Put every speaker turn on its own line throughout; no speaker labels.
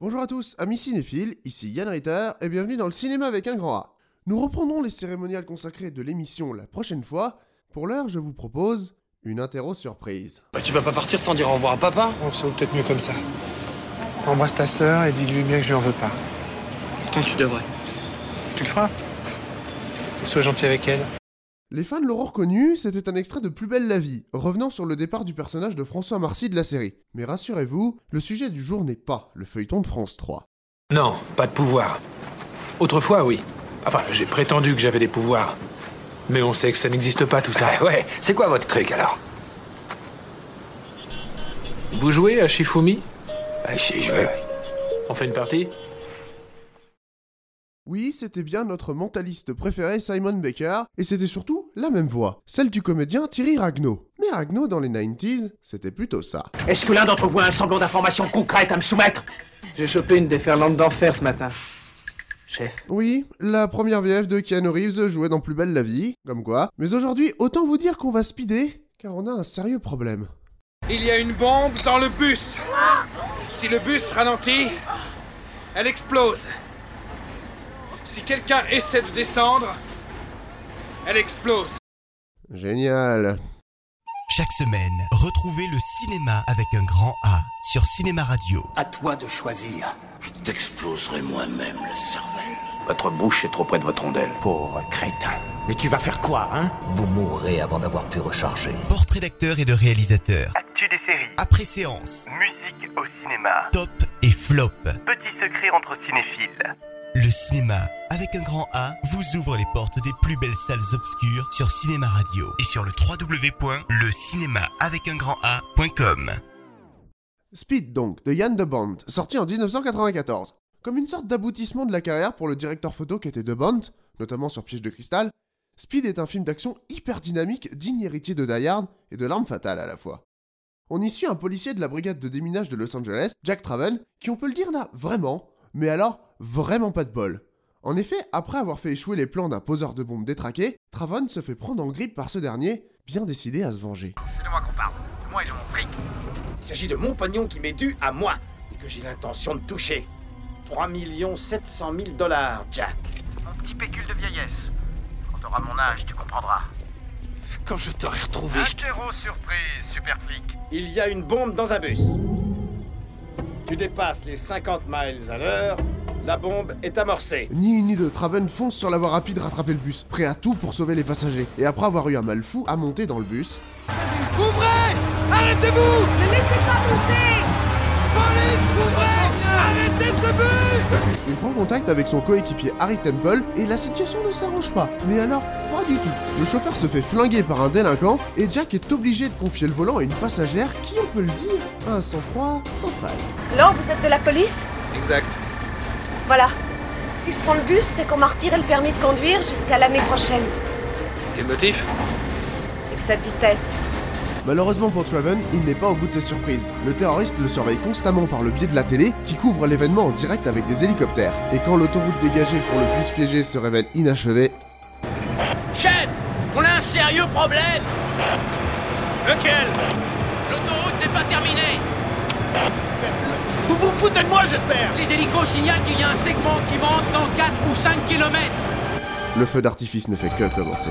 Bonjour à tous, amis cinéphiles, ici Yann Ritter et bienvenue dans le cinéma avec un grand A. Nous reprenons les cérémoniales consacrées de l'émission la prochaine fois. Pour l'heure, je vous propose une interro surprise.
Bah tu vas pas partir sans dire au revoir à papa
ça vaut peut-être mieux comme ça. Embrasse ta sœur et dis-lui bien que je lui en veux pas.
Putain tu devrais?
Tu le feras Sois gentil avec elle.
Les fans l'auront reconnu, c'était un extrait de Plus belle la vie, revenant sur le départ du personnage de François Marcy de la série. Mais rassurez-vous, le sujet du jour n'est pas le feuilleton de France 3.
Non, pas de pouvoir. Autrefois, oui. Enfin, j'ai prétendu que j'avais des pouvoirs. Mais on sait que ça n'existe pas, tout ça.
Ah ouais, c'est quoi votre truc alors?
Vous jouez à Shifumi?
Ah, J'y joué, ouais.
On fait une partie?
Oui, c'était bien notre mentaliste préféré Simon Baker, et c'était surtout la même voix, celle du comédien Thierry Ragno. Mais Ragno dans les 90s, c'était plutôt ça.
Est-ce que l'un d'entre vous a un semblant d'information concrète à me soumettre?
J'ai chopé une déferlante d'enfer ce matin.
Chef.
Oui, la première VF de Keanu Reeves jouait dans Plus belle la vie, comme quoi. Mais aujourd'hui, autant vous dire qu'on va speeder, car on a un sérieux problème.
Il y a une bombe dans le bus. Si le bus ralentit, elle explose. Si quelqu'un essaie de descendre, elle explose.
Génial.
Chaque semaine, retrouvez le cinéma avec un grand A sur Cinéma Radio.
À toi de choisir.
Je t'exploserai moi-même la cervelle.
Votre bouche est trop près de votre rondelle. Pauvre crétin. Mais tu vas faire quoi, hein?
Vous mourrez avant d'avoir pu recharger.
Portrait d'acteurs et de réalisateurs.
Actu des séries.
Après séance.
Musique au cinéma.
Top et flop.
Petit secret entre cinéphiles.
Le cinéma, avec un grand A, vous ouvre les portes des plus belles salles obscures sur Cinéma Radio et sur le www.lecinéma-avec-un-grand-A.com.
Speed donc, de Yann de Bond, sorti en 1994. Comme une sorte d'aboutissement de la carrière pour le directeur photo qu'était de Bond, notamment sur Piège de cristal, Speed est un film d'action hyper dynamique, digne héritier de Die et de L'arme fatale à la fois. On y suit un policier de la brigade de déminage de Los Angeles, Jack Traven, qui on peut le dire n'a vraiment, mais alors vraiment pas de bol. En effet, après avoir fait échouer les plans d'un poseur de bombes détraqué, Traven se fait prendre en grippe par ce dernier, bien décidé à se venger.
C'est de moi qu'on parle. De moi et de mon fric.
Il s'agit de mon pognon qui m'est dû à moi et que j'ai l'intention de toucher. 3 700 000 dollars, Jack.
Mon petit pécule de vieillesse. Quand t'auras mon âge, tu comprendras.
Quand je t'aurai retrouvé, je te-
Astéro surprise, super flic.
Il y a une bombe dans un bus. Tu dépasses les 50 miles à l'heure, la bombe est amorcée.
Ni une ni deux, Traven fonce sur la voie rapide rattraper le bus, prêt à tout pour sauver les passagers. Et après avoir eu un mal fou à monter dans le bus,
Ouvrez Arrêtez-vous Ne laissez pas monter Police, ouvrez Arrêtez ce bus
il prend contact avec son coéquipier Harry Temple et la situation ne s'arrange pas. Mais alors, pas du tout. Le chauffeur se fait flinguer par un délinquant et Jack est obligé de confier le volant à une passagère qui, on peut le dire, a un sang-froid sans faille.
Alors, vous êtes de la police?
Exact.
Voilà. Si je prends le bus, c'est qu'on m'a retiré le permis de conduire jusqu'à l'année prochaine.
Quel motif?
Avec cette vitesse.
Malheureusement pour Traven, il n'est pas au bout de ses surprises. Le terroriste le surveille constamment par le biais de la télé, qui couvre l'événement en direct avec des hélicoptères. Et quand l'autoroute dégagée pour le bus piégé se révèle inachevée,
Chef On a un sérieux problème
Lequel?
L'autoroute n'est pas terminée
Vous vous foutez de moi, j'espère
Les hélicos signalent qu'il y a un segment qui monte dans 4 ou 5 kilomètres
le feu d'artifice ne fait que commencer.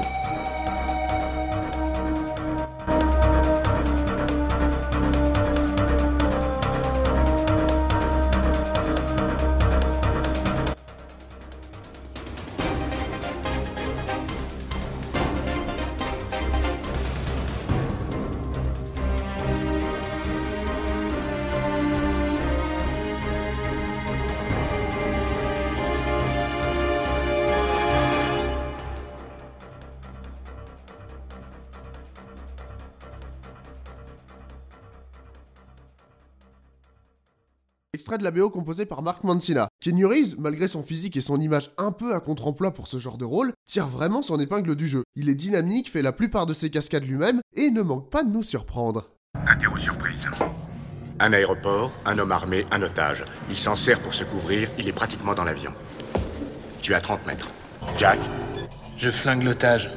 Extrait de la BO composé par Mark Mancina. Keanu Reeves, malgré son physique et son image un peu à contre-emploi pour ce genre de rôle, tire vraiment son épingle du jeu. Il est dynamique, fait la plupart de ses cascades lui-même et ne manque pas de nous surprendre.
Interro surprise. Un aéroport, un homme armé, un otage. Il s'en sert pour se couvrir, il est pratiquement dans l'avion. Tu es à 30 mètres. Jack?
Je flingue l'otage.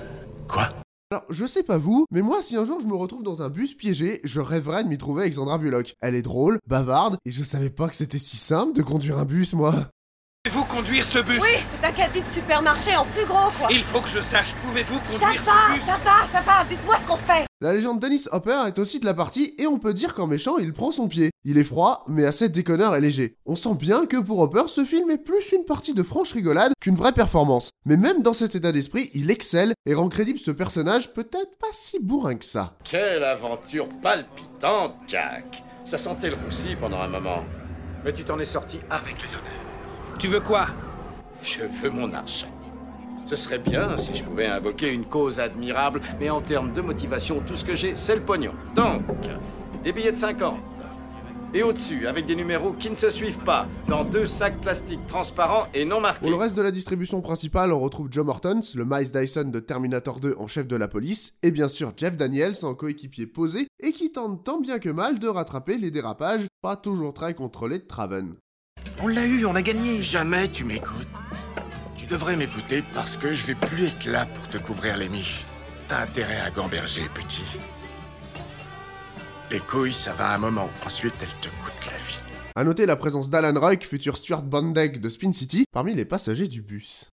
Quoi?
Alors, je sais pas vous, mais moi, si un jour je me retrouve dans un bus piégé, je rêverais de m'y trouver avec Sandra Bullock. Elle est drôle, bavarde, et je savais pas que c'était si simple de conduire un bus, moi.
Pouvez-vous conduire ce bus?
Oui, c'est un caddie de supermarché en plus gros, quoi.
Il faut que je sache, pouvez-vous
Ça
conduire
va,
ce bus?
ça va, ça va, dites-moi ce qu'on fait.
La légende Dennis Hopper est aussi de la partie, et on peut dire qu'en méchant, il prend son pied. Il est froid, mais assez déconneur et léger. On sent bien que pour Hopper, ce film est plus une partie de franche rigolade qu'une vraie performance. Mais même dans cet état d'esprit, il excelle et rend crédible ce personnage peut-être pas si bourrin que ça.
Quelle aventure palpitante, Jack Ça sentait le roussi pendant un moment. Mais tu t'en es sorti avec les honneurs.
Tu veux quoi?
Je veux mon argent. Ce serait bien si je pouvais invoquer une cause admirable, mais en termes de motivation, tout ce que j'ai, c'est le pognon. Donc, des billets de 50. Et au-dessus, avec des numéros qui ne se suivent pas, dans deux sacs plastiques transparents et non marqués.
Pour le reste de la distribution principale, on retrouve Joe Mortons, le Miles Dyson de Terminator 2 en chef de la police, et bien sûr Jeff Daniels en coéquipier posé, et qui tente tant bien que mal de rattraper les dérapages, pas toujours très contrôlés de Traven.
On l'a eu, on a gagné. Jamais tu m'écoutes. Tu devrais m'écouter parce que je vais plus être là pour te couvrir les miches. T'as intérêt à gamberger, petit. Les couilles, ça va un moment. Ensuite, elles te coûtent la vie.
A noter la présence d'Alan Ruck, futur Stuart Bandeg de Spin City, parmi les passagers du bus.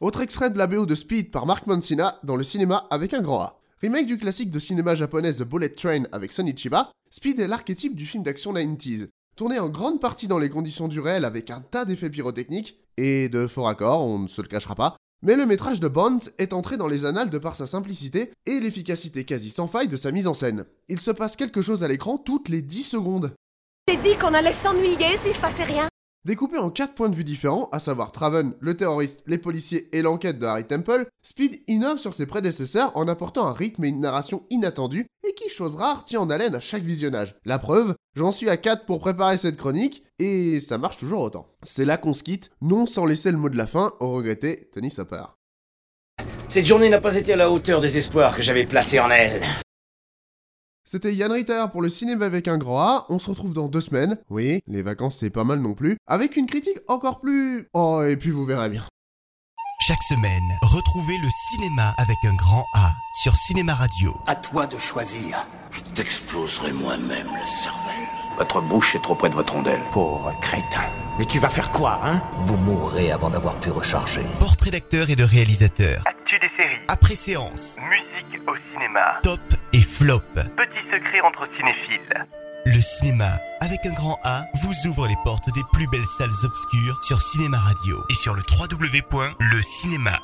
Autre extrait de la BO de Speed par Mark Mancina dans le cinéma avec un grand A. Remake du classique de cinéma japonais The Bullet Train avec Sonny Chiba, Speed est l'archétype du film d'action 90s. Tourné en grande partie dans les conditions du réel avec un tas d'effets pyrotechniques, et de faux raccords, on ne se le cachera pas, mais le métrage de Bond est entré dans les annales de par sa simplicité et l'efficacité quasi sans faille de sa mise en scène. Il se passe quelque chose à l'écran toutes les 10 secondes.
J'ai dit qu'on allait s'ennuyer s'il se passait rien?
Découpé en quatre points de vue différents, à savoir Traven, le terroriste, les policiers et l'enquête de Harry Temple, Speed innove sur ses prédécesseurs en apportant un rythme et une narration inattendus et qui, chose rare, tient en haleine à chaque visionnage. La preuve, j'en suis à 4 pour préparer cette chronique et ça marche toujours autant. C'est là qu'on se quitte, non sans laisser le mot de la fin au regretté Tony Sopper.
Cette journée n'a pas été à la hauteur des espoirs que j'avais placés en elle.
C'était Yann Ritter pour le cinéma avec un grand A. On se retrouve dans deux semaines. Oui, les vacances c'est pas mal non plus. Avec une critique encore plus. Oh, et puis vous verrez bien.
Chaque semaine, retrouvez le cinéma avec un grand A sur Cinéma Radio.
À toi de choisir. Je t'exploserai moi-même la cervelle.
Votre bouche est trop près de votre rondelle.
Pauvre crétin.
Mais tu vas faire quoi, hein?
Vous mourrez avant d'avoir pu recharger.
Portrait d'acteur et de réalisateur.
Actu des séries.
Après séance.
Musique au cinéma.
Top et flop.
Petit secret entre cinéphiles.
Le cinéma, avec un grand A, vous ouvre les portes des plus belles salles obscures sur Cinéma Radio et sur le www.lecinéma